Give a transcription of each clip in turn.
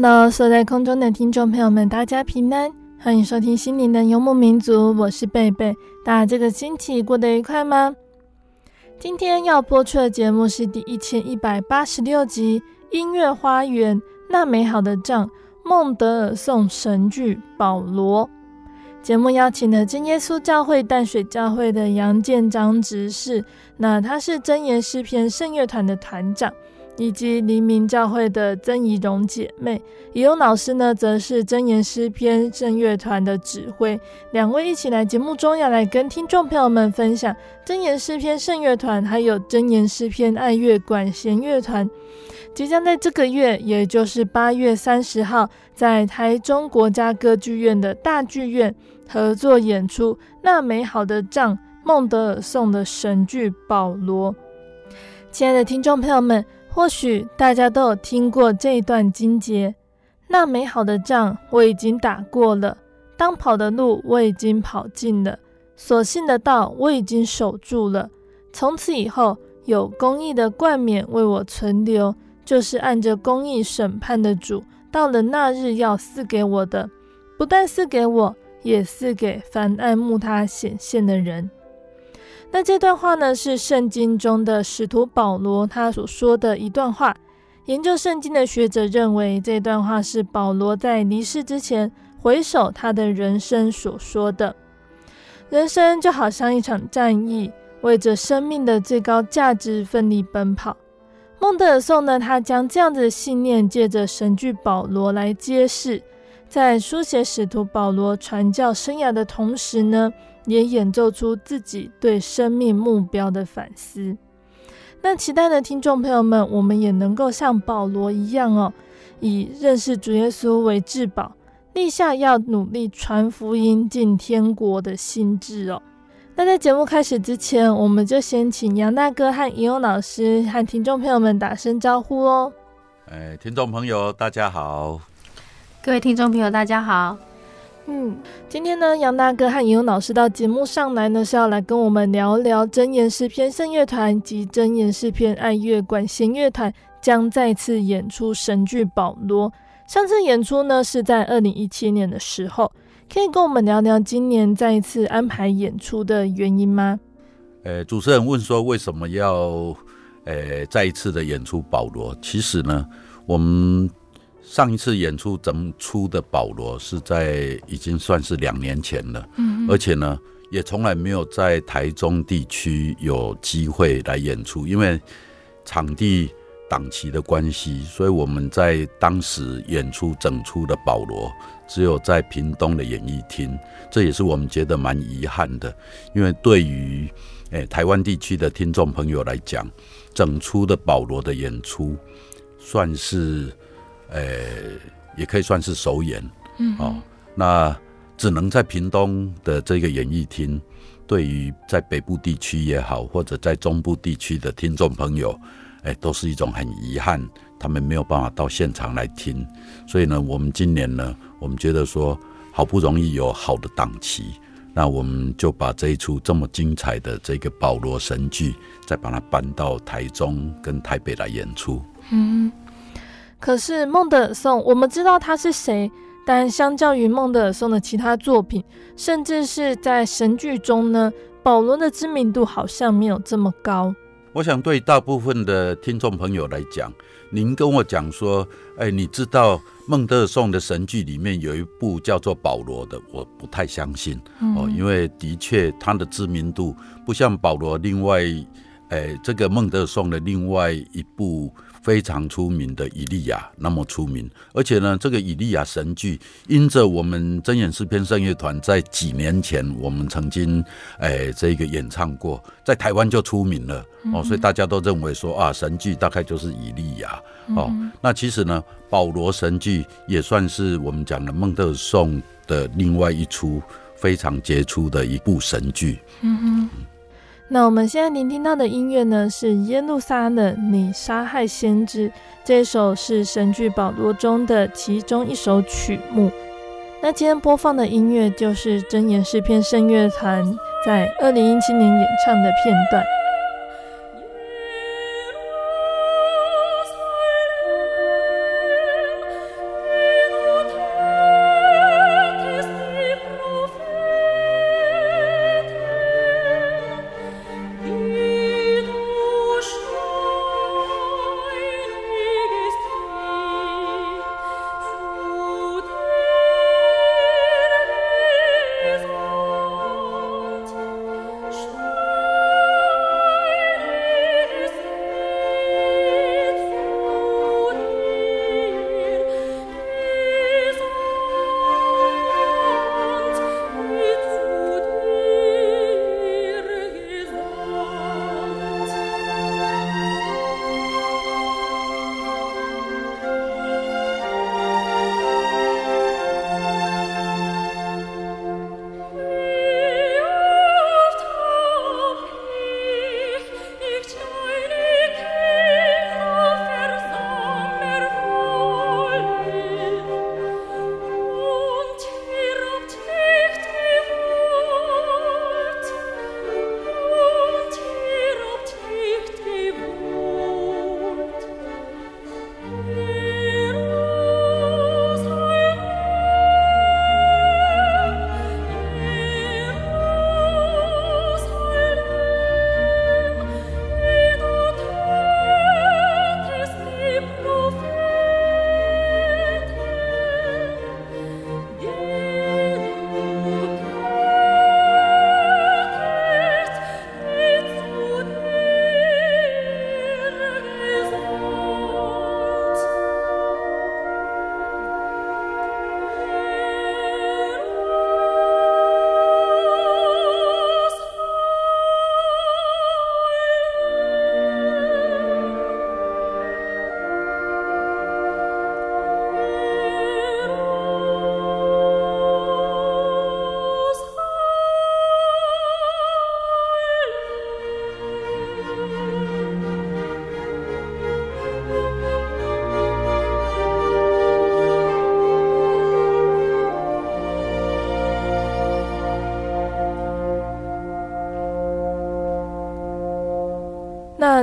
Hello，所在空中的听众朋友们，大家平安，欢迎收听心灵的游牧民族，我是贝贝。大家这个星期过得愉快吗？今天要播出的节目是第一千一百八十六集《音乐花园那美好的帐》，孟德尔颂神剧保罗。节目邀请了真耶稣教会淡水教会的杨建章执事，那他是真言诗篇圣乐团的团长。以及黎明教会的曾怡蓉姐妹，怡蓉老师呢，则是真言诗篇圣乐团的指挥。两位一起来节目中，要来跟听众朋友们分享真言诗篇圣乐团，还有真言诗篇爱乐管弦乐团，即将在这个月，也就是八月三十号，在台中国家歌剧院的大剧院合作演出《那美好的仗》孟德尔颂的神剧《保罗》。亲爱的听众朋友们。或许大家都有听过这一段经节：那美好的仗我已经打过了，当跑的路我已经跑尽了，所信的道我已经守住了。从此以后，有公义的冠冕为我存留，就是按着公义审判的主，到了那日要赐给我的，不但赐给我，也赐给凡爱慕他显现的人。那这段话呢，是圣经中的使徒保罗他所说的一段话。研究圣经的学者认为，这段话是保罗在离世之前回首他的人生所说的。人生就好像一场战役，为着生命的最高价值奋力奔跑。孟德尔颂呢，他将这样子的信念借着神剧保罗来揭示，在书写使徒保罗传教生涯的同时呢，也演奏出自己对生命目标的反思。那期待的听众朋友们，我们也能够像保罗一样哦，以认识主耶稣为至宝，立下要努力传福音进天国的心志哦。那在节目开始之前，我们就先请杨大哥和尹勇老师和听众朋友们打声招呼哦。哎，听众朋友大家好，各位听众朋友大家好。嗯，今天呢，杨大哥和尹勇老师到节目上来呢，是要来跟我们聊聊真言诗篇圣乐团及真言诗篇爱乐管弦乐团将再次演出神剧《保罗》。上次演出呢是在二零一七年的时候，可以跟我们聊聊今年再一次安排演出的原因吗？呃，主持人问说为什么要呃再一次的演出《保罗》？其实呢，我们。上一次演出整出的保罗是在已经算是两年前了，嗯，而且呢，也从来没有在台中地区有机会来演出，因为场地档期的关系，所以我们在当时演出整出的保罗只有在屏东的演艺厅，这也是我们觉得蛮遗憾的，因为对于诶台湾地区的听众朋友来讲，整出的保罗的演出算是。呃，也可以算是首演，嗯，哦，那只能在屏东的这个演艺厅。对于在北部地区也好，或者在中部地区的听众朋友，哎，都是一种很遗憾，他们没有办法到现场来听。所以呢，我们今年呢，我们觉得说，好不容易有好的档期，那我们就把这一出这么精彩的这个保罗神剧，再把它搬到台中跟台北来演出。嗯，可是孟德尔颂，我们知道他是谁，但相较于孟德尔颂的其他作品，甚至是在神剧中呢，保罗的知名度好像没有这么高。我想对大部分的听众朋友来讲，您跟我讲说，哎，你知道孟德尔颂的神剧里面有一部叫做《保罗》的，我不太相信、嗯、哦，因为的确他的知名度不像保罗，另外，哎，这个孟德尔颂的另外一部。非常出名的以利亚那么出名，而且呢，这个以利亚神剧，因着我们真言诗篇圣乐团在几年前，我们曾经哎这个演唱过，在台湾就出名了哦，所以大家都认为说啊，神剧大概就是以利亚哦。那其实呢，保罗神剧也算是我们讲的孟德尔颂的另外一出非常杰出的一部神剧。嗯哼。那我们现在聆听到的音乐呢，是《耶路撒冷，你杀害先知》这首是神剧《保罗》中的其中一首曲目。那今天播放的音乐就是真言诗篇圣乐团在二零一七年演唱的片段。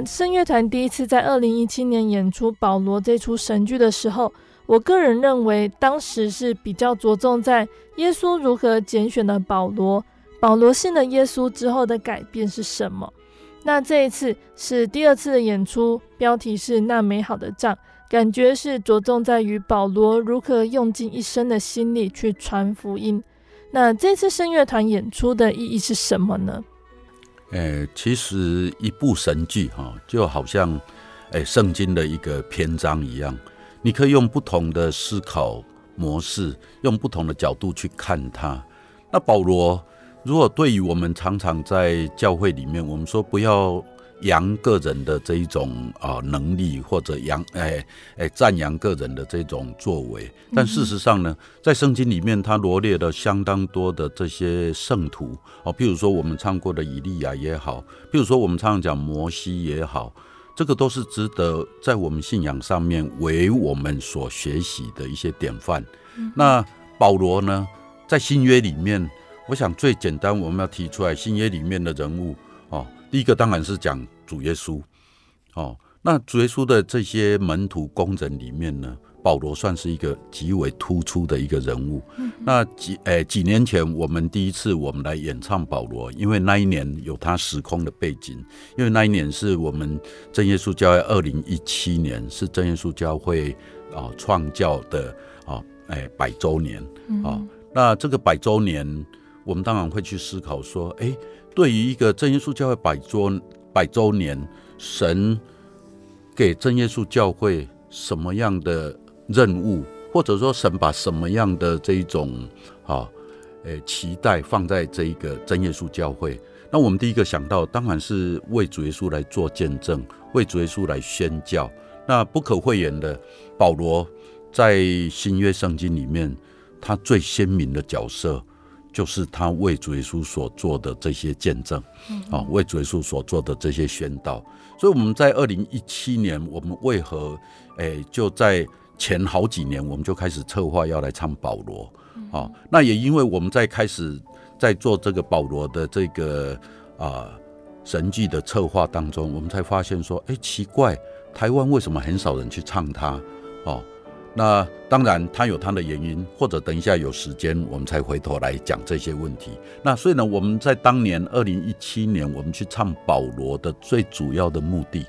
圣乐团第一次在二零一七年演出《保罗》这出神剧的时候，我个人认为当时是比较着重在耶稣如何拣选了保罗，保罗信了耶稣之后的改变是什么。那这一次是第二次的演出，标题是《那美好的仗》，感觉是着重在于保罗如何用尽一生的心力去传福音。那这次圣乐团演出的意义是什么呢？诶，其实一部神剧哈，就好像诶圣经的一个篇章一样，你可以用不同的思考模式，用不同的角度去看它。那保罗，如果对于我们常常在教会里面，我们说不要。扬个人的这一种啊能力，或者扬哎哎赞扬个人的这种作为，但事实上呢，在圣经里面，他罗列了相当多的这些圣徒哦，譬如说我们唱过的以利亚也好，譬如说我们常常讲摩西也好，这个都是值得在我们信仰上面为我们所学习的一些典范。那保罗呢，在新约里面。我想最简单我们要提出来新约里面的人物哦，第一个当然是讲主耶稣哦。那主耶稣的这些门徒工人里面呢，保罗算是一个极为突出的一个人物。嗯、那几诶、欸、几年前我们第一次我们来演唱保罗，因为那一年有他时空的背景，因为那一年是我们正耶稣教会二零一七年是正耶稣教会啊创教的啊诶百周年啊。嗯、那这个百周年，我们当然会去思考说，哎、欸，对于一个正耶稣教会百周百周年，神。给真耶稣教会什么样的任务，或者说神把什么样的这一种啊，诶期待放在这一个真耶稣教会？那我们第一个想到，当然是为主耶稣来做见证，为主耶稣来宣教。那不可讳言的，保罗在新约圣经里面，他最鲜明的角色，就是他为主耶稣所做的这些见证，啊，为主耶稣所做的这些宣道。所以我们在二零一七年，我们为何诶就在前好几年，我们就开始策划要来唱保罗啊？那也因为我们在开始在做这个保罗的这个啊神迹的策划当中，我们才发现说，哎，奇怪，台湾为什么很少人去唱它？哦。那当然，他有他的原因，或者等一下有时间，我们才回头来讲这些问题。那所以呢，我们在当年二零一七年，我们去唱保罗的最主要的目的，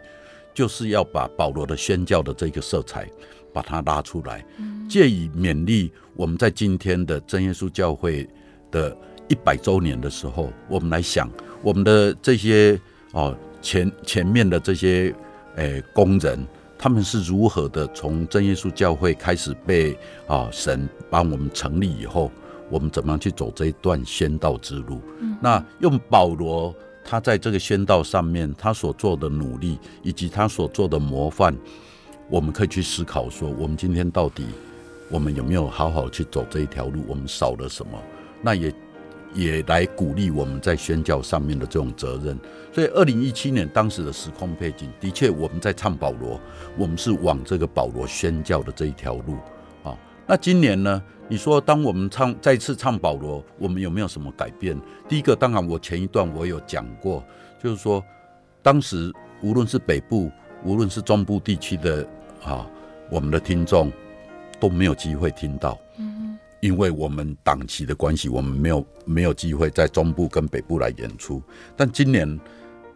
就是要把保罗的宣教的这个色彩，把它拉出来，借以勉励我们在今天的真耶稣教会的一百周年的时候，我们来想我们的这些哦前前面的这些诶工人。他们是如何的从真耶稣教会开始被啊神帮我们成立以后，我们怎么样去走这一段宣道之路？嗯、那用保罗他在这个宣道上面他所做的努力，以及他所做的模范，我们可以去思考说，我们今天到底我们有没有好好去走这一条路？我们少了什么？那也。也来鼓励我们在宣教上面的这种责任，所以二零一七年当时的时空背景，的确我们在唱保罗，我们是往这个保罗宣教的这一条路啊。那今年呢？你说当我们唱再次唱保罗，我们有没有什么改变？第一个，当然我前一段我有讲过，就是说当时无论是北部，无论是中部地区的啊，我们的听众都没有机会听到。因为我们档期的关系，我们没有没有机会在中部跟北部来演出。但今年，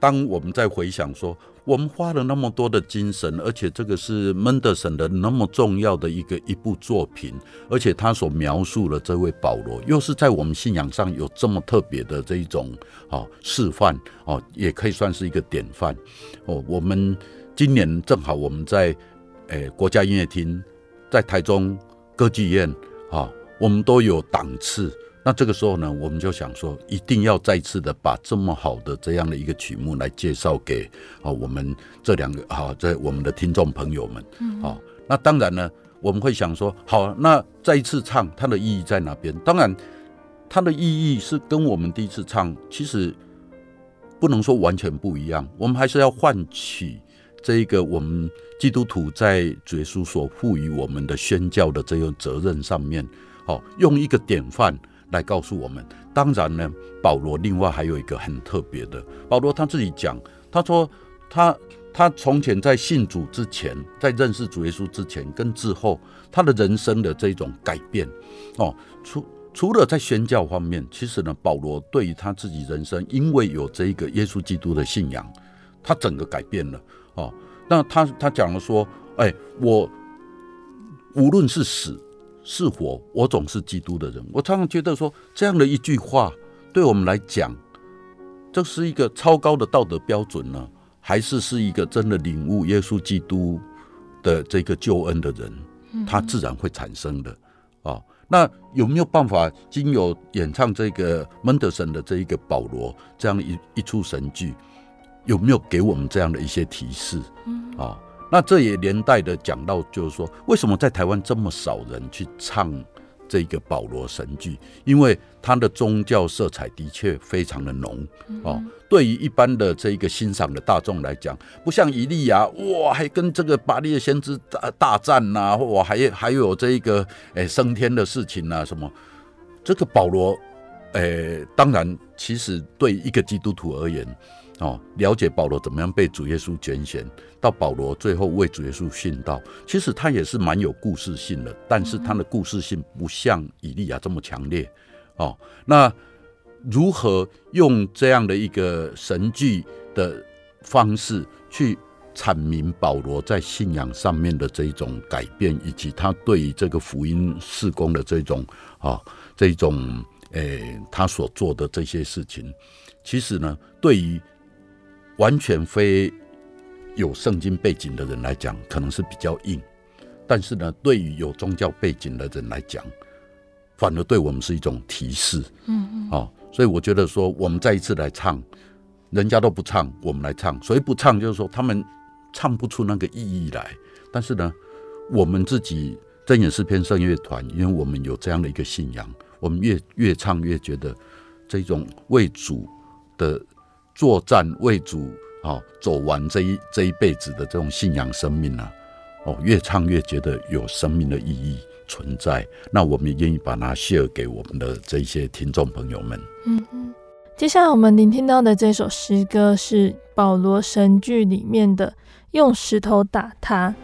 当我们在回想说，我们花了那么多的精神，而且这个是门德森的那么重要的一个一部作品，而且他所描述的这位保罗，又是在我们信仰上有这么特别的这一种哦示范哦，也可以算是一个典范哦。我们今年正好我们在诶国家音乐厅，在台中歌剧院啊。我们都有档次，那这个时候呢，我们就想说，一定要再次的把这么好的这样的一个曲目来介绍给啊我们这两个啊在我们的听众朋友们，嗯，好，那当然呢，我们会想说，好，那再一次唱它的意义在哪边？当然，它的意义是跟我们第一次唱其实不能说完全不一样，我们还是要唤起这一个我们基督徒在主耶稣所赋予我们的宣教的这个责任上面。好，用一个典范来告诉我们。当然呢，保罗另外还有一个很特别的。保罗他自己讲，他说他他从前在信主之前，在认识主耶稣之前跟之后，他的人生的这种改变哦，除除了在宣教方面，其实呢，保罗对于他自己人生，因为有这一个耶稣基督的信仰，他整个改变了哦。那他他讲了说，哎，我无论是死。是火，我总是基督的人。我常常觉得说，这样的一句话，对我们来讲，这是一个超高的道德标准呢，还是是一个真的领悟耶稣基督的这个救恩的人，他自然会产生的啊、哦。那有没有办法经由演唱这个门德森的这一个保罗这样一一出神剧，有没有给我们这样的一些提示啊？哦那这也连带的讲到，就是说，为什么在台湾这么少人去唱这个保罗神剧？因为它的宗教色彩的确非常的浓哦。对于一般的这个欣赏的大众来讲，不像以利亚哇，还跟这个巴力的先知大大战呐、啊，哇，还还有这一个诶升天的事情呐、啊，什么？这个保罗诶，当然，其实对一个基督徒而言，哦，了解保罗怎么样被主耶稣拣选，到保罗最后为主耶稣殉道，其实他也是蛮有故事性的，但是他的故事性不像以利亚这么强烈。哦，那如何用这样的一个神迹的方式去阐明保罗在信仰上面的这一种改变，以及他对于这个福音事工的这种啊、这种诶、他所做的这些事情，其实呢，对于完全非有圣经背景的人来讲，可能是比较硬；但是呢，对于有宗教背景的人来讲，反而对我们是一种提示。嗯嗯，哦，所以我觉得说，我们再一次来唱，人家都不唱，我们来唱。所以不唱，就是说他们。唱不出那个意义来，但是呢，我们自己真言诗篇圣乐团，因为我们有这样的一个信仰，我们越越唱越觉得这种为主的作战，为主啊走完这一这一辈子的这种信仰生命啊，哦，越唱越觉得有生命的意义存在。那我们也愿意把它 share 给我们的这些听众朋友们。嗯嗯。接下来我们聆听到的这首诗歌是保罗神剧里面的。用石头打他。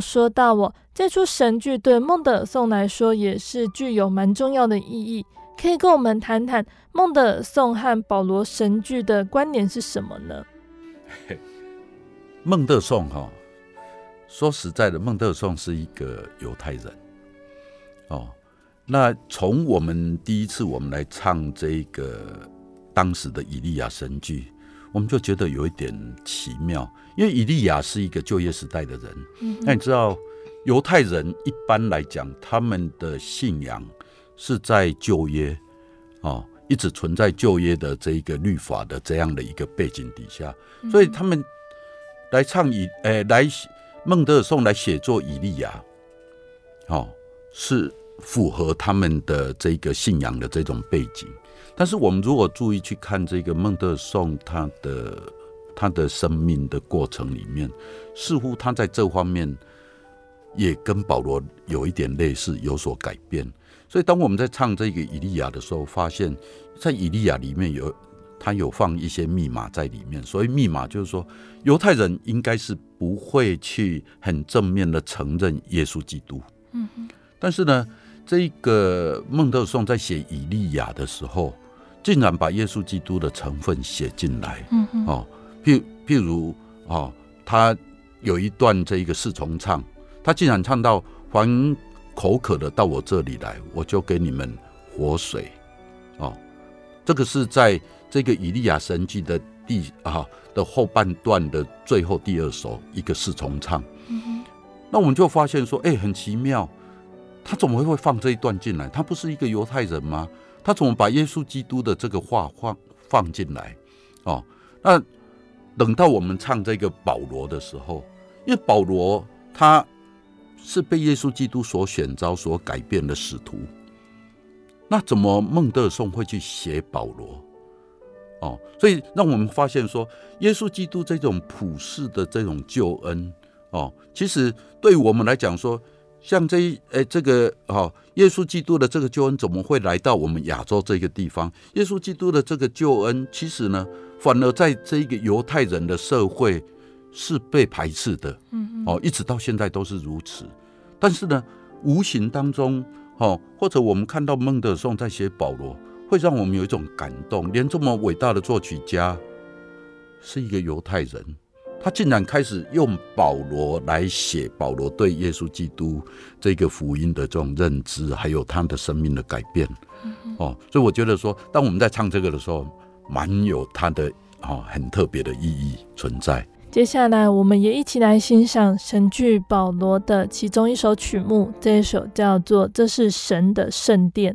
说到，我这出神剧对孟德尔颂来说也是具有蛮重要的意义。可以跟我们谈谈孟德尔颂和保罗神剧的关联是什么呢？孟德尔颂哈，说实在的，孟德尔颂是一个犹太人哦。那从我们第一次我们来唱这个当时的以利亚神剧。我们就觉得有一点奇妙，因为以利亚是一个旧约时代的人。嗯，那你知道犹太人一般来讲，他们的信仰是在旧约哦，一直存在旧约的这一个律法的这样的一个背景底下，所以他们来唱以诶来孟德尔颂来写作以利亚，哦，是符合他们的这个信仰的这种背景。但是我们如果注意去看这个孟德尔颂他的他的生命的过程里面，似乎他在这方面也跟保罗有一点类似，有所改变。所以当我们在唱这个以利亚的时候，发现，在以利亚里面有他有放一些密码在里面。所以密码就是说，犹太人应该是不会去很正面的承认耶稣基督。嗯。但是呢，这个孟德尔颂在写以利亚的时候，竟然把耶稣基督的成分写进来，嗯，哦，譬譬如哦，他有一段这一个四重唱，他竟然唱到还口渴的到我这里来，我就给你们活水。哦，这个是在这个以利亚神迹的第啊的后半段的最后第二首一个四重唱。嗯。那我们就发现说，哎，很奇妙，他怎么会会放这一段进来？他不是一个犹太人吗？他怎么把耶稣基督的这个话放放进来？哦，那等到我们唱这个保罗的时候，因为保罗他是被耶稣基督所选召、所改变的使徒，那怎么孟德尔颂会去写保罗？哦，所以让我们发现说，耶稣基督这种普世的这种救恩。哦，其实对我们来讲说，像这一诶，这个哦，耶稣基督的这个救恩怎么会来到我们亚洲这个地方？耶稣基督的这个救恩，其实呢，反而在这一个犹太人的社会是被排斥的。嗯，哦，一直到现在都是如此。但是呢，无形当中，哦，或者我们看到孟德尔颂在写保罗，会让我们有一种感动。连这么伟大的作曲家，是一个犹太人。他竟然开始用保罗来写保罗对耶稣基督这个福音的这种认知，还有他的生命的改变。哦，所以我觉得说，当我们在唱这个的时候，蛮有它的哦很特别的意义存在。接下来，我们也一起来欣赏神剧保罗的其中一首曲目，这一首叫做《这是神的圣殿》。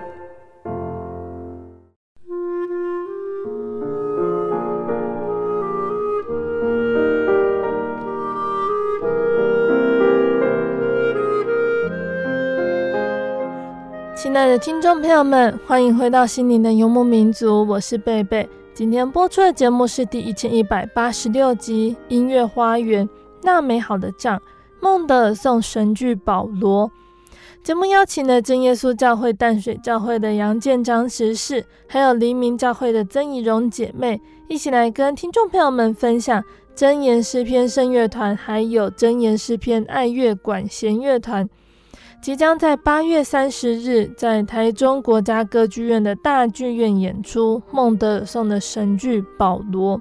亲爱的听众朋友们，欢迎回到心灵的游牧民族，我是贝贝。今天播出的节目是第一千一百八十六集《音乐花园》那美好的帐，孟德尔颂神剧保罗。节目邀请了真耶稣教会淡水教会的杨建章执事，还有黎明教会的曾怡蓉姐妹，一起来跟听众朋友们分享真言诗篇圣乐团，还有真言诗篇爱乐管弦乐团。即将在八月三十日在台中国家歌剧院的大剧院演出孟德尔颂的神剧《保罗》。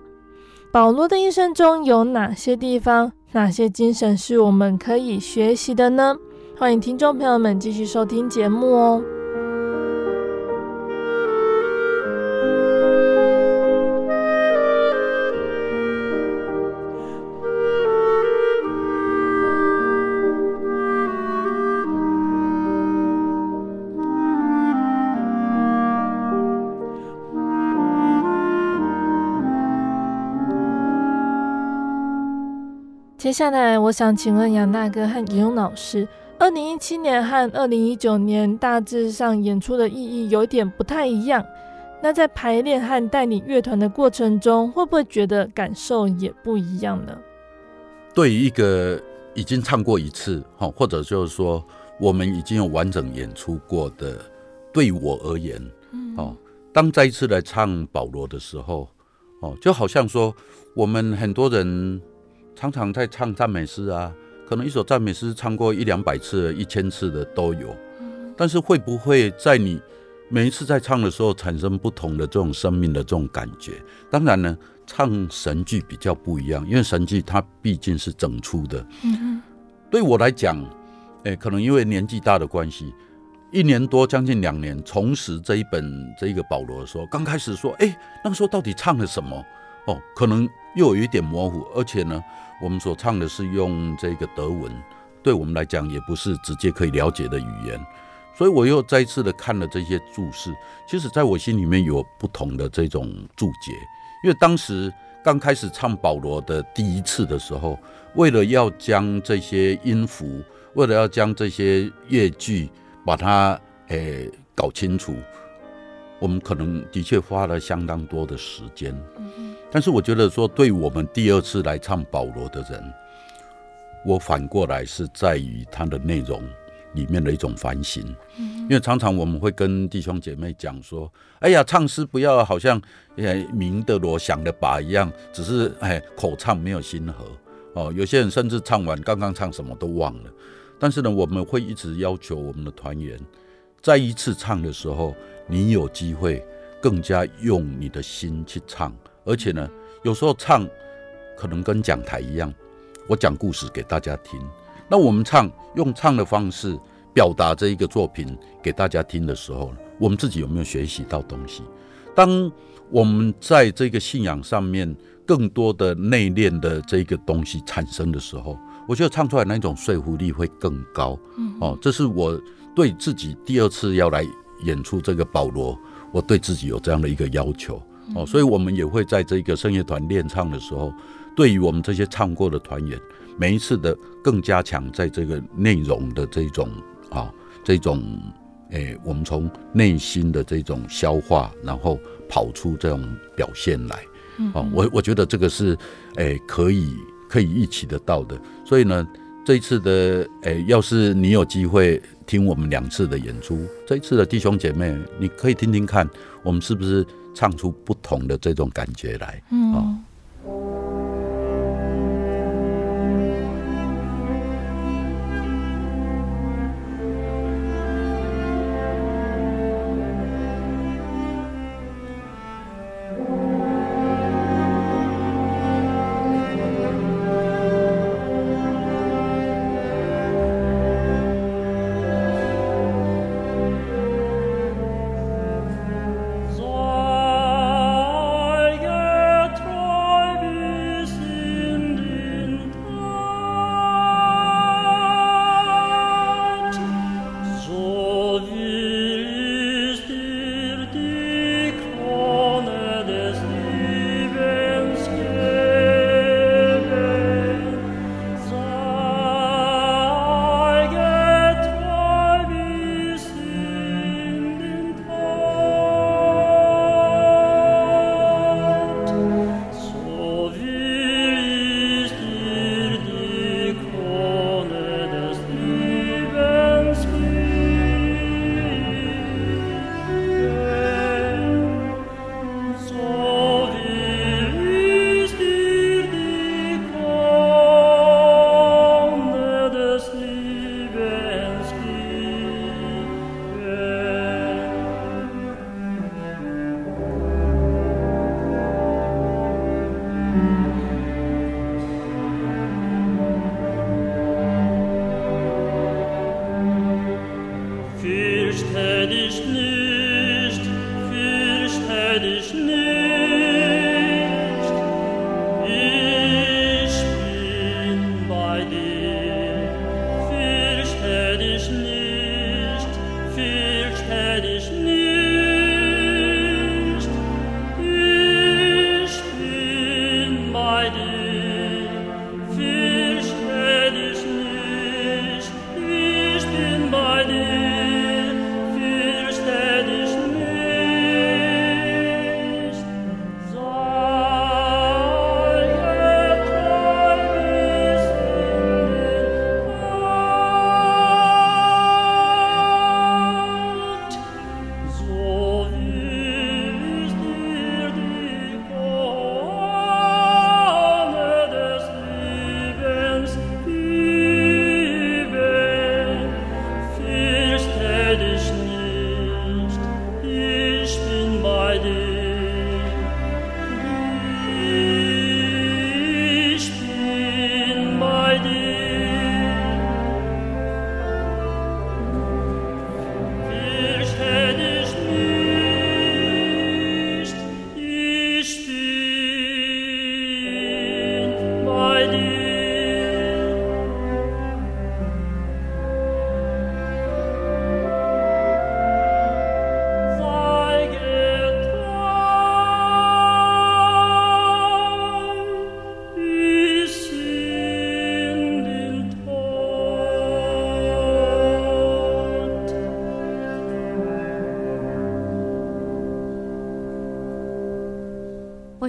保罗的一生中有哪些地方、哪些精神是我们可以学习的呢？欢迎听众朋友们继续收听节目哦。接下来，我想请问杨大哥和尹勇老师，二零一七年和二零一九年大致上演出的意义有点不太一样。那在排练和带领乐团的过程中，会不会觉得感受也不一样呢？对于一个已经唱过一次，哈，或者就是说我们已经有完整演出过的，对我而言，哦，当再一次来唱保罗的时候，哦，就好像说我们很多人。常常在唱赞美诗啊，可能一首赞美诗唱过一两百次、一千次的都有。但是会不会在你每一次在唱的时候产生不同的这种生命的这种感觉？当然呢，唱神剧比较不一样，因为神剧它毕竟是整出的。嗯，对我来讲，哎，可能因为年纪大的关系，一年多将近两年重拾这一本这一个保罗的时候，刚开始说，哎，那个时候到底唱了什么？哦，可能又有一点模糊，而且呢。我们所唱的是用这个德文，对我们来讲也不是直接可以了解的语言，所以我又再一次的看了这些注释，其实在我心里面有不同的这种注解，因为当时刚开始唱保罗的第一次的时候，为了要将这些音符，为了要将这些乐句把它诶搞清楚，我们可能的确花了相当多的时间。但是我觉得说，对我们第二次来唱保罗的人，我反过来是在于他的内容里面的一种反省。因为常常我们会跟弟兄姐妹讲说：“哎呀，唱诗不要好像诶明的锣响的把一样，只是哎口唱没有心和哦。”有些人甚至唱完刚刚唱什么都忘了。但是呢，我们会一直要求我们的团员，再一次唱的时候，你有机会更加用你的心去唱。而且呢，有时候唱可能跟讲台一样，我讲故事给大家听。那我们唱用唱的方式表达这一个作品给大家听的时候，我们自己有没有学习到东西？当我们在这个信仰上面更多的内敛的这个东西产生的时候，我觉得唱出来那种说服力会更高。哦，这是我对自己第二次要来演出这个保罗，我对自己有这样的一个要求。哦，所以我们也会在这个声乐团练唱的时候，对于我们这些唱过的团员，每一次的更加强在这个内容的这种啊，这种诶、欸，我们从内心的这种消化，然后跑出这种表现来。哦，我我觉得这个是诶、欸，可以可以一起得到的。所以呢，这一次的诶、欸，要是你有机会听我们两次的演出，这一次的弟兄姐妹，你可以听听看，我们是不是？唱出不同的这种感觉来，嗯。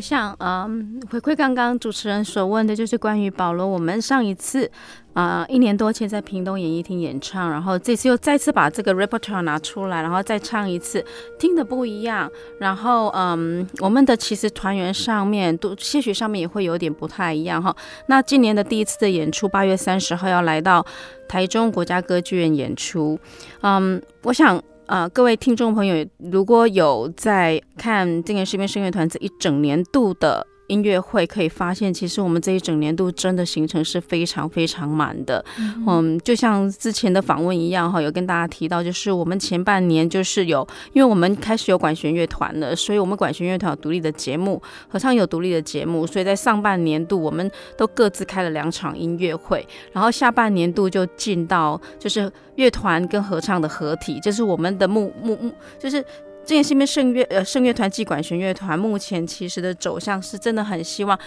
想，嗯，回馈刚刚主持人所问的，就是关于保罗。我们上一次，啊、一年多前在屏东演艺厅演唱，然后这次又再次把这个 repertoire 拿出来，然后再唱一次，听的不一样。然后，嗯，我们的其实团员上面都些许上面也会有点不太一样哈。那今年的第一次的演出，八月三十号要来到台中国家歌剧院演出。嗯，我想。啊、各位听众朋友，如果有在看今年视频声乐团这一整年度的音乐会，可以发现，其实我们这一整年度真的行程是非常非常满的。嗯，嗯，就像之前的访问一样哈，有跟大家提到，就是我们前半年就是有，因为我们开始有管弦乐团了，所以我们管弦乐团有独立的节目，合唱有独立的节目，所以在上半年度我们都各自开了两场音乐会，然后下半年度就进到就是。乐团跟合唱的合体，就是我们的目目目，就是这件事情。圣乐呃圣乐团暨管弦乐团目前其实的走向是真的很希望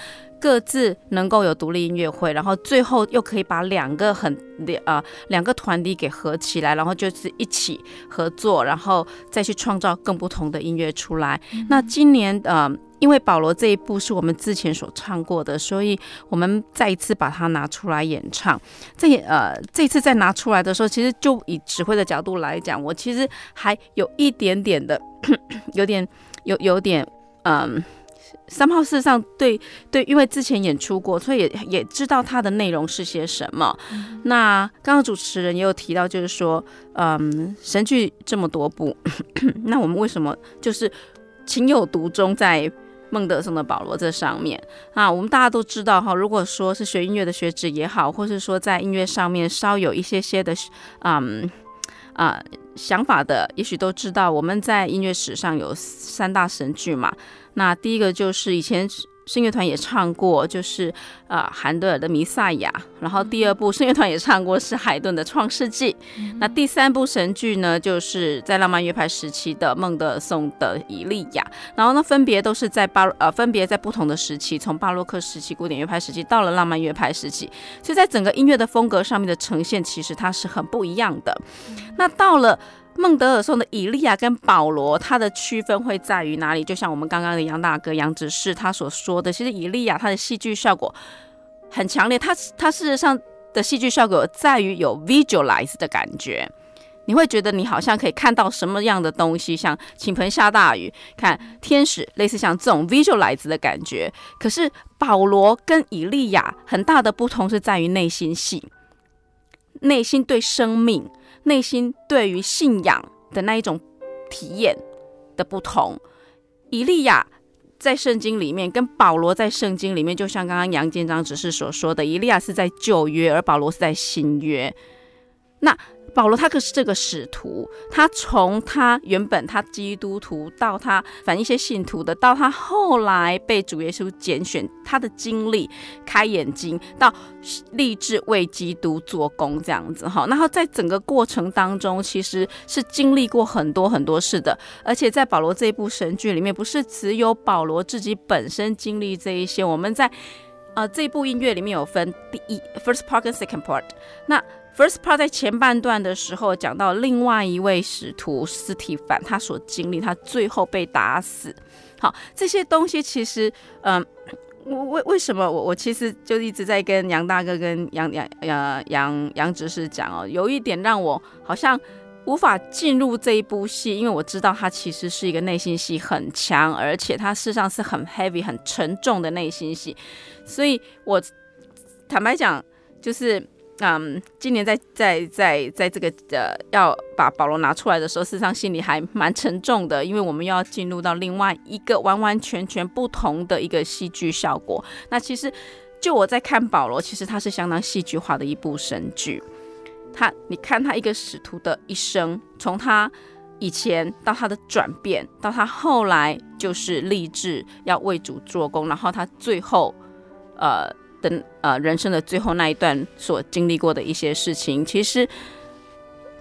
各自能够有独立音乐会，然后最后又可以把两个很两啊两个团体给合起来，然后就是一起合作，然后再去创造更不同的音乐出来。嗯、那今年呃。因为保罗这一部是我们之前所唱过的，所以我们再一次把它拿出来演唱。这呃，这次再拿出来的时候，其实就以指挥的角度来讲，我其实还有一点点的，有点有有点嗯，三号事实上对对，因为之前演出过，所以也也知道它的内容是些什么。嗯、那刚刚主持人也有提到，就是说，嗯，神剧这么多部，那我们为什么就是情有独钟在？孟德松的保罗这上面啊，我们大家都知道哈，如果说是学音乐的学子也好，或是说在音乐上面稍有一些些的，嗯啊想法的，也许都知道我们在音乐史上有三大神剧嘛。那第一个就是以前。声乐团也唱过，就是啊，韩、呃、德尔的《弥赛亚》，然后第二部声乐团也唱过是海顿的《创世纪》，嗯，那第三部神剧呢，就是在浪漫乐派时期的孟德尔颂的《以利亚》，然后呢，分别都是在巴呃，分别在不同的时期，从巴洛克时期、古典乐派时期到了浪漫乐派时期，所以在整个音乐的风格上面的呈现，其实它是很不一样的。嗯、那到了。孟德尔颂的以利亚跟保罗，它的区分会在于哪里？就像我们刚刚的杨大哥杨执事他所说的，其实以利亚它的戏剧效果很强烈，它它事实上的戏剧效果在于有 visualize 的感觉，你会觉得你好像可以看到什么样的东西，像倾盆下大雨，看天使，类似像这种 visualize 的感觉。可是保罗跟以利亚很大的不同是在于内心戏，内心对生命。内心对于信仰的那一种体验的不同，以利亚在圣经里面跟保罗在圣经里面，就像刚刚杨建章只是所说的，以利亚是在旧约，而保罗是在新约。那保罗他可是这个使徒，他从他原本他基督徒到他反一些信徒的，到他后来被主耶稣拣选，他的经历开眼睛，到立志为基督做工这样子哈。然后在整个过程当中，其实是经历过很多很多事的。而且在保罗这部神剧里面，不是只有保罗自己本身经历这一些，我们在呃这部音乐里面有分第一 first part 跟 second part，那。First part 在前半段的时候讲到另外一位使徒司提反，他所经历，他最后被打死。好，这些东西其实，嗯，我为为什么我我其实就一直在跟杨大哥跟杨杨呃杨杨执事讲哦，有一点让我好像无法进入这一部戏，因为我知道他其实是一个内心戏很强，而且他事实上是很 heavy 很沉重的内心戏，所以我坦白讲就是。嗯，今年在在在在这个呃要把保罗拿出来的时候，事实上心里还蛮沉重的，因为我们又要进入到另外一个完完全全不同的一个戏剧效果。那其实就我在看保罗，其实他是相当戏剧化的一部神剧。他你看他一个使徒的一生，从他以前到他的转变，到他后来就是立志要为主做工，然后他最后呃。的呃，人生的最后那一段所经历过的一些事情，其实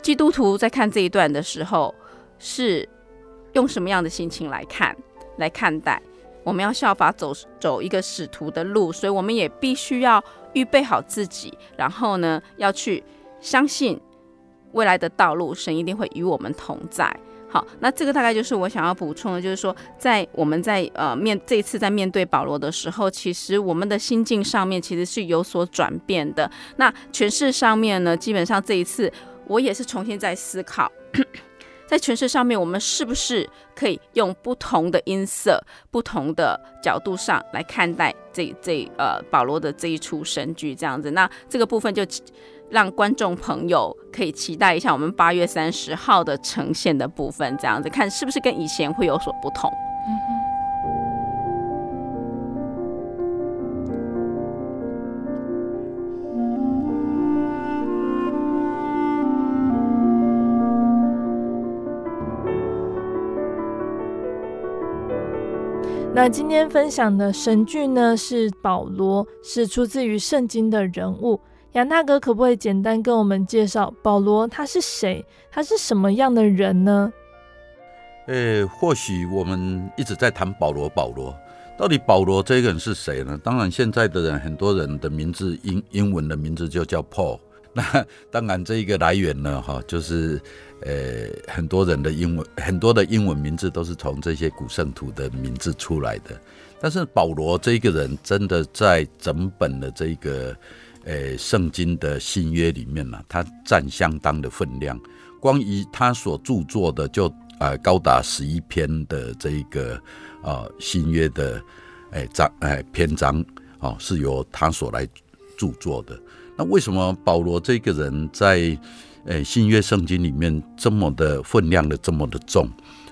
基督徒在看这一段的时候，是用什么样的心情来看、来看待？我们要效法走走一个使徒的路，所以我们也必须要预备好自己，然后呢，要去相信未来的道路，神一定会与我们同在。好，那这个大概就是我想要补充的，就是说，在我们在呃面这一次在面对保罗的时候，其实我们的心境上面其实是有所转变的。那诠释上面呢，基本上这一次我也是重新在思考，在诠释上面，我们是不是可以用不同的音色、不同的角度上来看待这这呃保罗的这一出神剧这样子？那这个部分就。让观众朋友可以期待一下我们八月三十号的呈现的部分，这样子看是不是跟以前会有所不同。那今天分享的神剧呢，是保罗，是出自于圣经的人物。杨大哥，可不可以简单跟我们介绍保罗他是谁？他是什么样的人呢？呃、或许我们一直在谈保罗，保罗到底保罗这个人是谁呢？当然，现在的人很多人的名字英英文的名字就叫 Paul。那当然，这一个来源呢，哈，就是呃、很多人的英文很多的英文名字都是从这些古圣徒的名字出来的。但是保罗这个人真的在整本的这个。诶，圣经的新约里面呢，它占相当的分量。关于他所著作的，就呃高达十一篇的这一个呃新约的诶章诶篇章哦，是由他所来著作的。那为什么保罗这个人在诶新约圣经里面这么的分量的这么的重？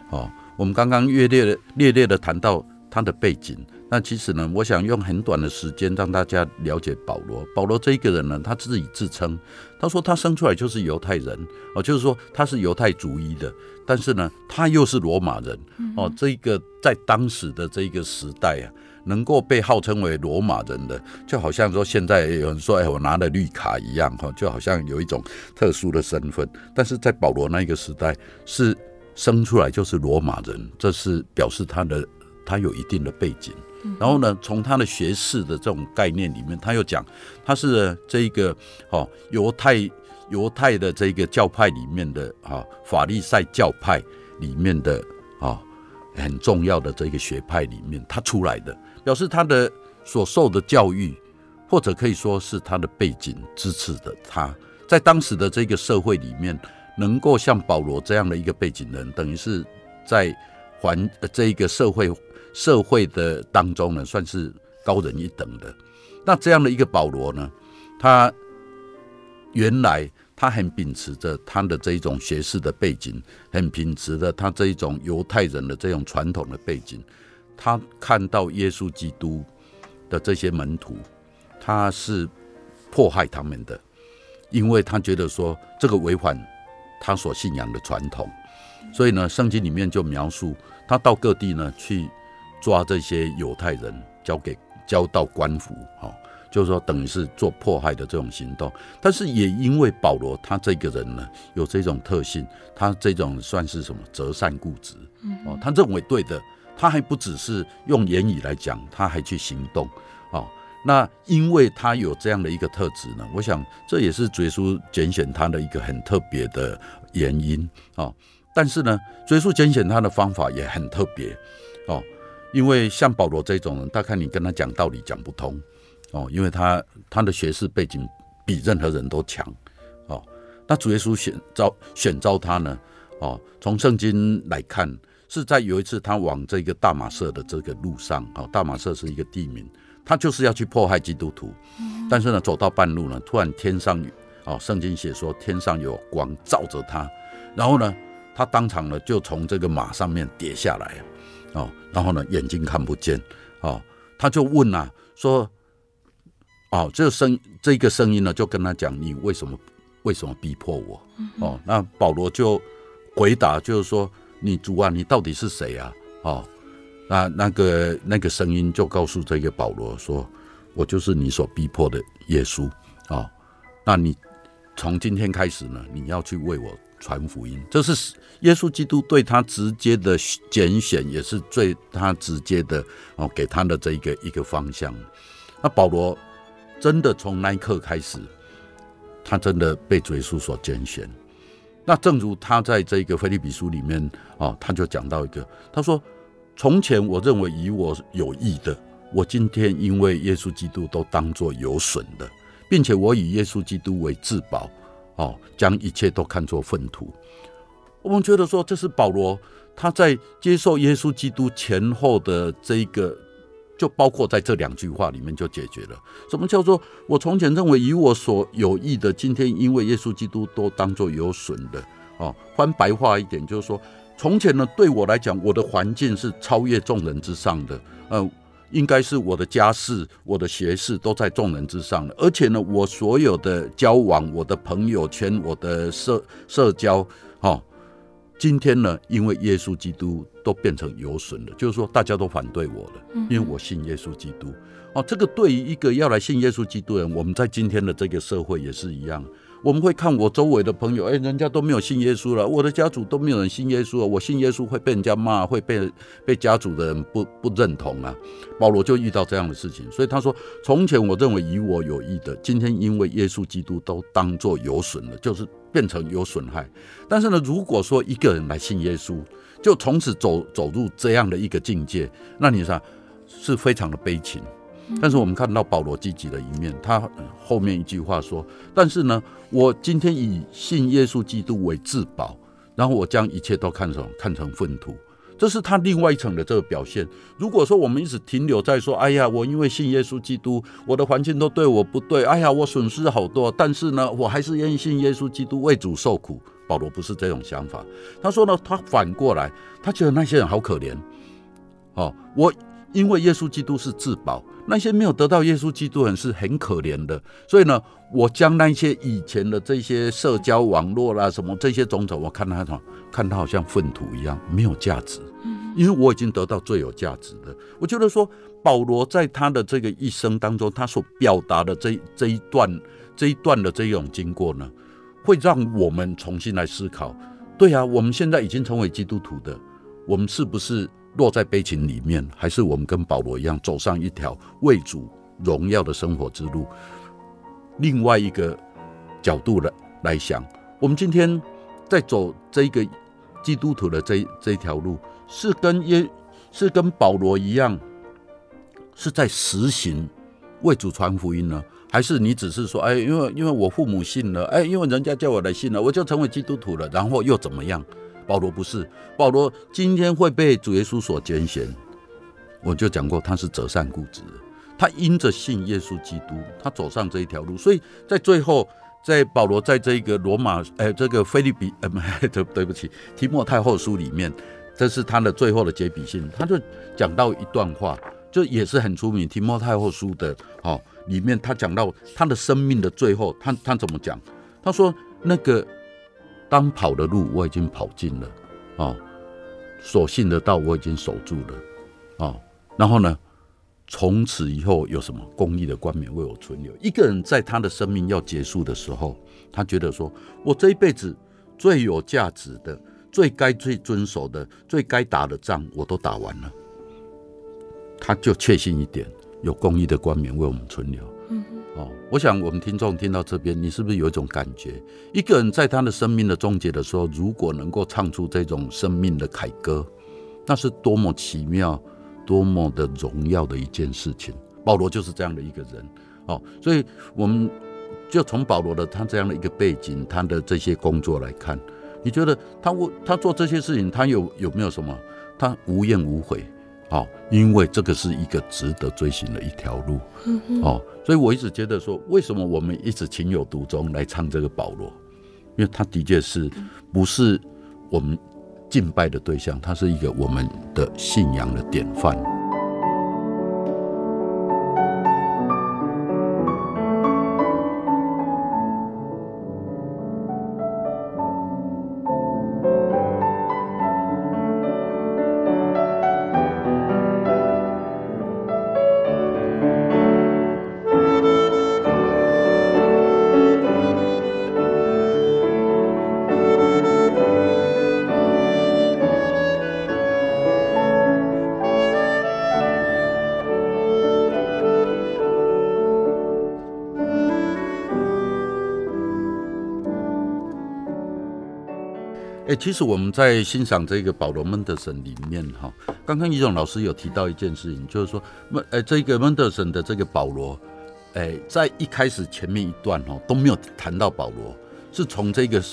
哦，我们刚刚略略的略略的谈到他的背景。那其实呢，我想用很短的时间让大家了解保罗。保罗这一个人呢，他自己自称，他说他生出来就是犹太人哦，就是说他是犹太族裔的，但是呢，他又是罗马人哦。这一个在当时的这一个时代啊，能够被号称为罗马人的，就好像说现在有人说，哎，我拿了绿卡一样哈，就好像有一种特殊的身份。但是在保罗那个时代，是生出来就是罗马人，这是表示他的他有一定的背景。然后呢，从他的学士的这种概念里面，他又讲他是这一个哦犹太犹太的这个教派里面的啊法利赛教派里面的啊很重要的这个学派里面他出来的，表示他的所受的教育或者可以说是他的背景支持的他在当时的这个社会里面能够像保罗这样的一个背景人，等于是在环这一个社会。社会的当中呢，算是高人一等的。那这样的一个保罗呢，他原来他很秉持着他的这一种学士的背景，很秉持着他这一种犹太人的这种传统的背景。他看到耶稣基督的这些门徒，他是迫害他们的，因为他觉得说这个违反他所信仰的传统。所以呢，圣经里面就描述他到各地呢去。抓这些犹太人，交给交到官府，哈，就是说等于是做迫害的这种行动。但是也因为保罗他这个人呢，有这种特性，他这种算是什么择善固执，哦，他认为对的，他还不只是用言语来讲，他还去行动，哦，那因为他有这样的一个特质呢，我想这也是耶稣拣选他的一个很特别的原因，哦，但是呢，耶稣拣选他的方法也很特别，哦。因为像保罗这种人，大概你跟他讲道理讲不通，哦，因为他他的学识背景比任何人都强，哦，那主耶稣选召选召他呢，哦，从圣经来看，是在有一次他往这个大马色的这个路上，哦，大马色是一个地名，他就是要去迫害基督徒，但是呢，走到半路呢，突然天上，哦，圣经写说天上有光照着他，然后呢，他当场呢就从这个马上面跌下来。哦，然后呢，眼睛看不见，哦，他就问啊，说，哦，这个声这个声音呢，就跟他讲，你为什么为什么逼迫我？哦，那保罗就回答，就是说，你主啊，你到底是谁啊？哦，那那个那个声音就告诉这个保罗说，我就是你所逼迫的耶稣。哦，那你从今天开始呢，你要去为我。传福音，这是耶稣基督对他直接的拣选，也是最他直接的哦，给他的这一个一个方向。那保罗真的从那一刻开始，他真的被主耶稣所拣选。那正如他在这个腓利比书里面啊，他就讲到一个，他说：“从前我认为以我有益的，我今天因为耶稣基督都当作有损的，并且我以耶稣基督为至宝，哦，将一切都看作粪土。”我们觉得说，这是保罗他在接受耶稣基督前后的这一个。就包括在这两句话里面就解决了。什么叫做我从前认为以我所有益的，今天因为耶稣基督都当作有损的？哦，翻白话一点，就是说，从前呢，对我来讲，我的环境是超越众人之上的。呃，应该是我的家世、我的学识都在众人之上的。而且呢，我所有的交往、我的朋友圈、我的社社交，哦。今天呢，因为耶稣基督都变成有损了，就是说大家都反对我了，因为我信耶稣基督。哦，这个对于一个要来信耶稣基督的人，我们在今天的这个社会也是一样。我们会看我周围的朋友，哎，人家都没有信耶稣了，我的家族都没有人信耶稣了，我信耶稣会被人家骂，会被被家族的人不不认同啊。保罗就遇到这样的事情，所以他说：从前我认为以我有益的，今天因为耶稣基督都当作有损了，就是。变成有损害，但是呢，如果说一个人来信耶稣，就从此走走入这样的一个境界，那你说是非常的悲情。但是我们看到保罗积极的一面，他后面一句话说：“但是呢，我今天以信耶稣基督为至宝，然后我将一切都看成看成粪土。”这是他另外一层的这个表现。如果说我们一直停留在说，哎呀，我因为信耶稣基督，我的环境都对我不对，哎呀，我损失好多，但是呢，我还是愿意信耶稣基督，为主受苦。保罗不是这种想法，他说呢，他反过来，他觉得那些人好可怜。哦，我因为耶稣基督是至宝，那些没有得到耶稣基督的人是很可怜的，所以呢，我将那些以前的这些社交网络啦，什么这些种种，我看他什么，看他好像粪土一样，没有价值。因为我已经得到最有价值的，我觉得说保罗在他的这个一生当中，他所表达的这这一段这一段的这一种经过呢，会让我们重新来思考。对啊，我们现在已经成为基督徒的，我们是不是落在悲情里面，还是我们跟保罗一样走上一条为主荣耀的生活之路？另外一个角度来来想，我们今天在走这个基督徒的这这条路。是跟耶是跟保罗一样，是在实行为主传福音呢，还是你只是说，哎，因为因为我父母信了，哎，因为人家叫我来信了，我就成为基督徒了，然后又怎么样？保罗不是，保罗今天会被主耶稣所拣选，我就讲过他是择善固执，他因着信耶稣基督，他走上这一条路，所以在最后，在保罗在这个罗马，哎，这个腓立比，呃，对对不起，提摩太后书里面。这是他的最后的结笔信，他就讲到一段话，就也是很出名，《提摩太后书》的哦，里面他讲到他的生命的最后，他他怎么讲？他说：“那个当跑的路我已经跑尽了，哦，所信的道我已经守住了，哦，然后呢，从此以后有什么公义的冠冕为我存留？一个人在他的生命要结束的时候，他觉得说，我这一辈子最有价值的。”最该最遵守的、最该打的仗，我都打完了。他就确信一点，有公义的冠冕为我们存留。哦，我想我们听众听到这边，你是不是有一种感觉？一个人在他的生命的终结的时候，如果能够唱出这种生命的凯歌，那是多么奇妙、多么的荣耀的一件事情。保罗就是这样的一个人。哦，所以我们就从保罗的他这样的一个背景，他的这些工作来看。你觉得他我他做这些事情，他有有没有什么？他无怨无悔，哦，因为这个是一个值得追寻的一条路，哦，所以我一直觉得说，为什么我们一直情有独钟来唱这个保罗？因为他的确是不是我们敬拜的对象，他是一个我们的信仰的典范。哎，其实我们在欣赏这个保罗·门德森里面哈，刚刚于总老师有提到一件事情，就是说，门呃这个门德森的这个保罗，哎，在一开始前面一段哈都没有谈到保罗，是从这个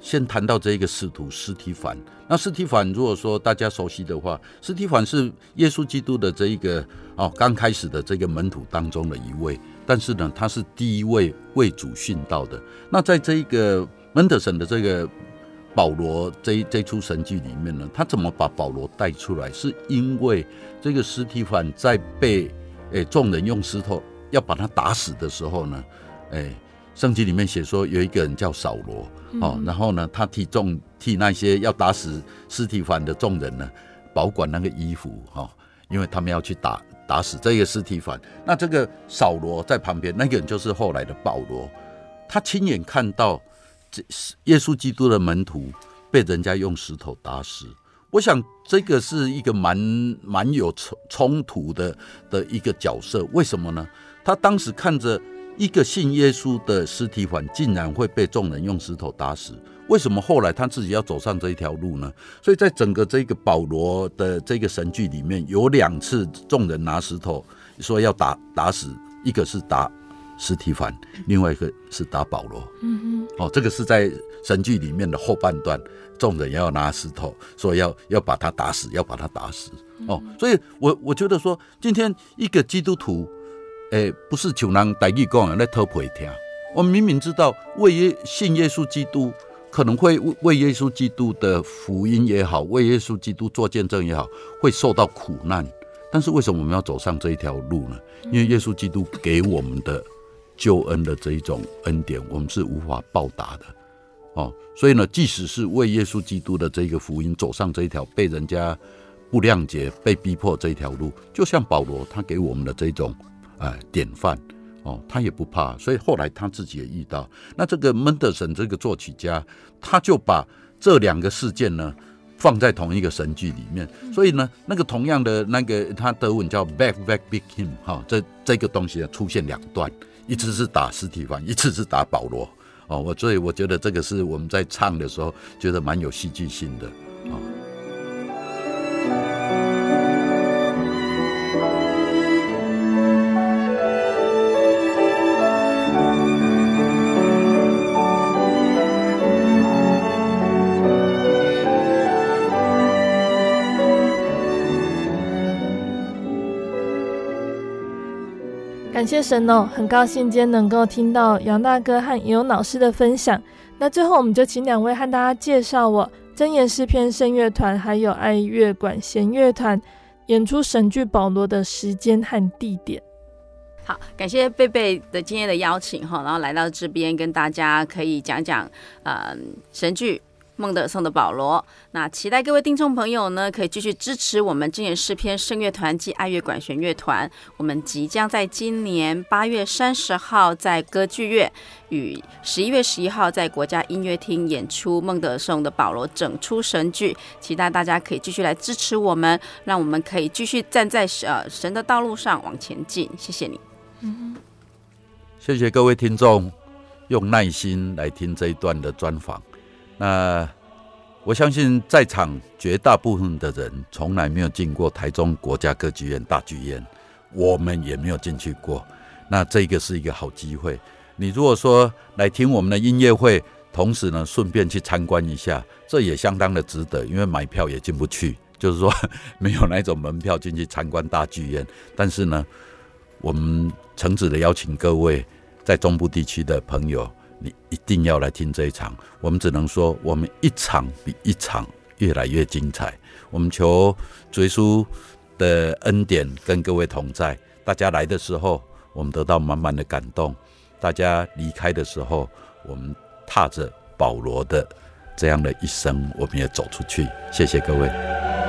先谈到这个使徒斯提反。那斯提反如果说大家熟悉的话，斯提反是耶稣基督的这一个哦刚开始的这个门徒当中的一位，但是呢，他是第一位为主殉道的。那在这一个门德森的这个。保罗这这出神剧里面呢，他怎么把保罗带出来？是因为这个尸体反在被诶众人用石头要把他打死的时候呢，诶，圣经里面写说有一个人叫扫罗哦，然后呢，他替众替那些要打死尸体反的众人呢保管那个衣服哈，因为他们要去打打死这个尸体反。那这个扫罗在旁边，那个人就是后来的保罗，他亲眼看到。这是耶稣基督的门徒被人家用石头打死，我想这个是一个蛮蛮有冲冲突的的一个角色。为什么呢？他当时看着一个信耶稣的尸体反竟然会被众人用石头打死，为什么后来他自己要走上这一条路呢？所以在整个这个保罗的这个神剧里面，有两次众人拿石头说要打打死，一个是打。司提凡，另外一个是打保罗。嗯哼，哦，这个是在神剧里面的后半段，众人要拿石头，说要要把他打死，要把他打死。哦，所以我我觉得说，今天一个基督徒，诶，不是求人代义讲来偷陪听。我们明明知道，为耶信耶稣基督，可能会为耶稣基督的福音也好，为耶稣基督做见证也好，会受到苦难。但是为什么我们要走上这一条路呢？因为耶稣基督给我们的。救恩的这一种恩典，我们是无法报答的，哦，所以呢，即使是为耶稣基督的这个福音走上这一条被人家不谅解、被逼迫这一条路，就像保罗他给我们的这种啊、呃、典范，哦，他也不怕，所以后来他自己也遇到。那这个门德森这个作曲家，他就把这两个事件呢放在同一个神剧里面，所以呢，那个同样的那个他德文叫 Back Back Big Hymn 哈，这这个东西呢出现两段。一次是打尸体房，一次是打保罗，哦，我所以我觉得这个是我们在唱的时候觉得蛮有戏剧性的，哦。感谢神哦，很高兴今天能够听到杨大哥和游老师的分享。那最后，我们就请两位和大家介绍我真言诗篇圣乐团还有爱乐管弦乐团演出神剧《保罗》的时间和地点。好，感谢贝贝的今天的邀请哈，然后来到这边跟大家可以讲讲呃神剧。孟德松的保罗，那期待各位听众朋友呢，可以继续支持我们今年诗篇圣乐团及爱乐管弦乐团。我们即将在今年八月三十号在歌剧院，与十一月十一号在国家音乐厅演出孟德松的保罗整出神剧。期待大家可以继续来支持我们，让我们可以继续站在呃神的道路上往前进。谢谢你。嗯，谢谢各位听众用耐心来听这一段的专访。那我相信在场绝大部分的人从来没有进过台中国家歌剧院大剧院，我们也没有进去过。那这个是一个好机会。你如果说来听我们的音乐会，同时呢顺便去参观一下，这也相当的值得，因为买票也进不去，就是说 没有那种门票进去参观大剧院。但是呢，我们诚挚的邀请各位在中部地区的朋友。你一定要来听这一场，我们只能说，我们一场比一场越来越精彩。我们求主耶稣的恩典跟各位同在。大家来的时候，我们得到满满的感动；大家离开的时候，我们踏着保罗的这样的一生，我们也走出去。谢谢各位。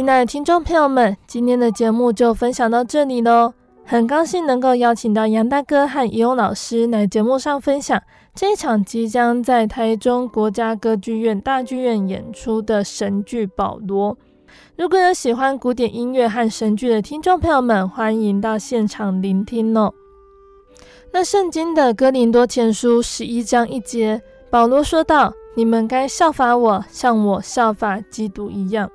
亲爱的听众朋友们，今天的节目就分享到这里喽。很高兴能够邀请到杨大哥和怡勇老师来节目上分享这一场即将在台中国家歌剧院大剧院演出的神剧《保罗》。如果有喜欢古典音乐和神剧的听众朋友们，欢迎到现场聆听哦。那圣经的哥林多前书十一章一节，保罗说道：“你们该效法我，像我效法基督一样。”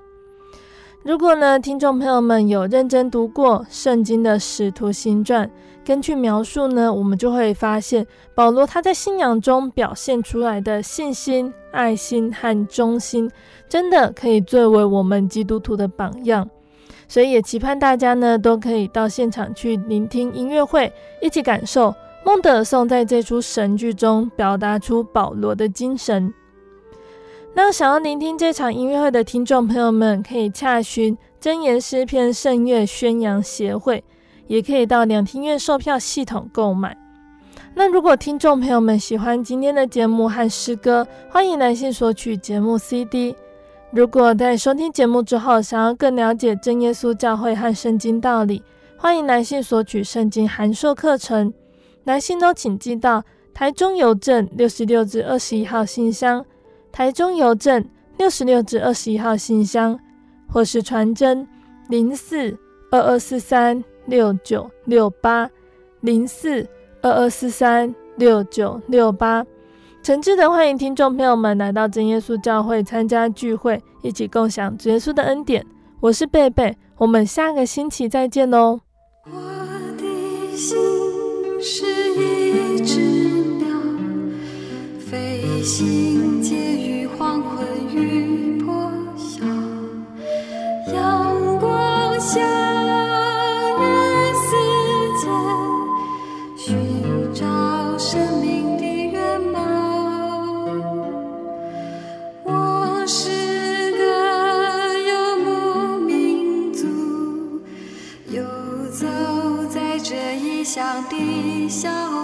如果呢，听众朋友们有认真读过圣经的使徒行传，根据描述呢，我们就会发现保罗他在信仰中表现出来的信心、爱心和忠心，真的可以作为我们基督徒的榜样。所以也期盼大家呢，都可以到现场去聆听音乐会，一起感受孟德尔颂在这出神剧中表达出保罗的精神。那想要聆听这场音乐会的听众朋友们，可以洽询真言诗篇圣乐宣扬协会，也可以到两厅院售票系统购买。那如果听众朋友们喜欢今天的节目和诗歌，欢迎来信索取节目 CD。如果在收听节目之后，想要更了解真耶稣教会和圣经道理，欢迎来信索取圣经函授课程。来信都请寄到台中邮政六十六至二十一号信箱。台中邮政六十六至二十一号信箱，或是传真零四二二四三六九六八零四二二四三六九六八，诚挚的欢迎听众朋友们来到真耶稣教会参加聚会，一起共享主耶稣的恩典。我是贝贝，我们下个星期再见喽。我的心是一只鸟，飞行相遇世间，寻找生命的圆满。我是个游牧民族，游走在这异乡的小路。